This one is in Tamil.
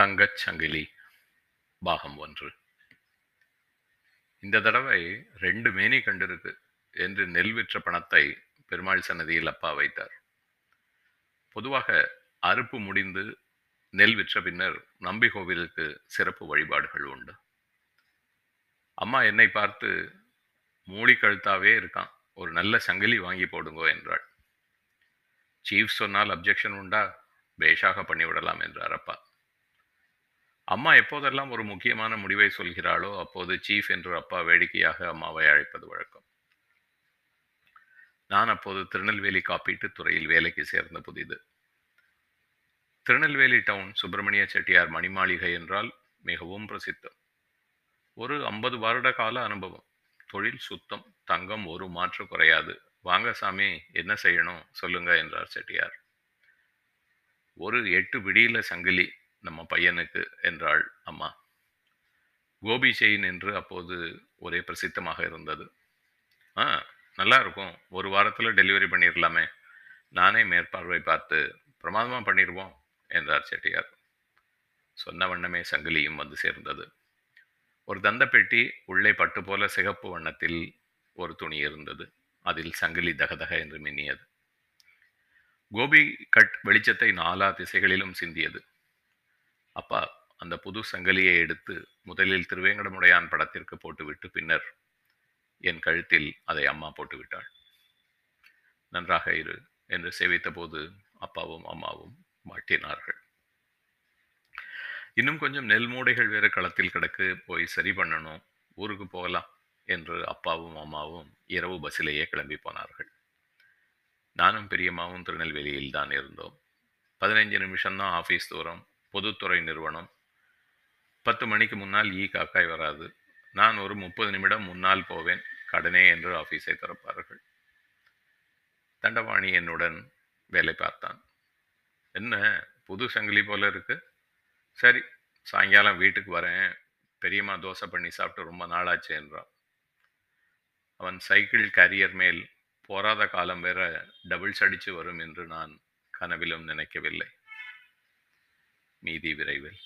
தங்கச் சங்கிலி பாகம் ஒன்று. இந்த தடவை ரெண்டு மேனி கண்டிருக்கு என்று நெல் விற்ற பணத்தை பெருமாள் சன்னதியில் அப்பா வைத்தார். பொதுவாக அறுப்பு முடிந்து நெல் விற்ற பின்னர் நம்பி கோவிலுக்கு சிறப்பு வழிபாடுகள் உண்டு. அம்மா என்னை பார்த்து மூடி கழுத்தாவே இருக்கான் ஒரு நல்ல சங்கிலி வாங்கி போடுங்கோ என்றாள். சீஃப் சொன்னால் அப்ஜெக்ஷன் உண்டா? பேஷாக பண்ணிவிடலாம் என்றார் அப்பா. அம்மா எப்போதெல்லாம் ஒரு முக்கியமான முடிவை சொல்கிறாளோ அப்போது சீஃப் என்று அப்பா வேடிக்கையாக அம்மாவை அழைப்பது வழக்கம். நான் அப்போது திருநெல்வேலி காப்பீட்டு துறையில் வேலைக்கு சேர்ந்த புதிது. திருநெல்வேலி டவுன் சுப்பிரமணிய செட்டியார் மணிமாளிகை என்றால் மிகவும் பிரசித்தம். ஒரு ஐம்பது வருட கால அனுபவம். தொழில் சுத்தம் தங்கம் ஒரு மாற்று குறையாது. வாங்க சாமி என்ன செய்யணும்? சொல்லுங்க என்றார் செட்டியார். ஒரு எட்டு விடியில சங்கிலி. நம்ம பையனுக்கு என்றாள் அம்மா. கோபி செயின் என்று அப்போது ஒரே பிரசித்தமாக இருந்தது. ஆ நல்லா இருக்கும் ஒரு வாரத்தில் டெலிவரி பண்ணிடலாமே நானே மேற்பார்வை பார்த்து பிரமாதமாக பண்ணிடுவோம் என்றார் செட்டியார். சொன்ன வண்ணமே சங்கிலியும் வந்து சேர்ந்தது. ஒரு தந்த பெட்டி உள்ளே பட்டு போல சிகப்பு வண்ணத்தில் ஒரு துணி இருந்தது. அதில் சங்கிலி தகதக என்று மின்னியது. கோபி கட் வெளிச்சத்தை நாலா திசைகளிலும் சிந்தியது. அப்பா அந்த புது சங்கிலியை எடுத்து முதலில் திருவேங்கடமுடையான் படத்திற்கு போட்டுவிட்டு பின்னர் என் கழுத்தில் அதை அம்மா போட்டுவிட்டாள். நன்றாக இரு என்று சேவித்த போது அப்பாவும் அம்மாவும் மாட்டினார்கள். இன்னும் கொஞ்சம் நெல் மூடைகள் வேறு களத்தில் கிடக்கு போய் சரி பண்ணணும் ஊருக்கு போகலாம் என்று அப்பாவும் அம்மாவும் இரவு பஸ்ஸிலேயே கிளம்பி போனார்கள். நானும் பெரியம்மாவும் திருநெல்வேலியில் தான் இருந்தோம். பதினைஞ்சு நிமிஷம்தான் ஆஃபீஸ் தூரம். பொதுத்துறை நிறுவனம். பத்து மணிக்கு முன்னால் ஈ காக்காய் வராது. நான் ஒரு முப்பது நிமிடம் முன்னால் போவேன். கடனே என்று ஆஃபீஸை திறப்பார்கள். தண்டவாணி என்னுடன் வேலை பார்த்தான். என்ன புது சங்கிலி போல இருக்கு? சரி சாயங்காலம் வீட்டுக்கு வரேன். பெரியம்மா தோசை பண்ணி சாப்பிட்டு ரொம்ப நாளாச்சு என்றான். அவன் சைக்கிள் கேரியர் மேல் போராத காலம் வேற டபுள்ஸ் அடித்து வரும் என்று நான் கனவிலும் நினைக்கவில்லை. மீதி விரைவில்.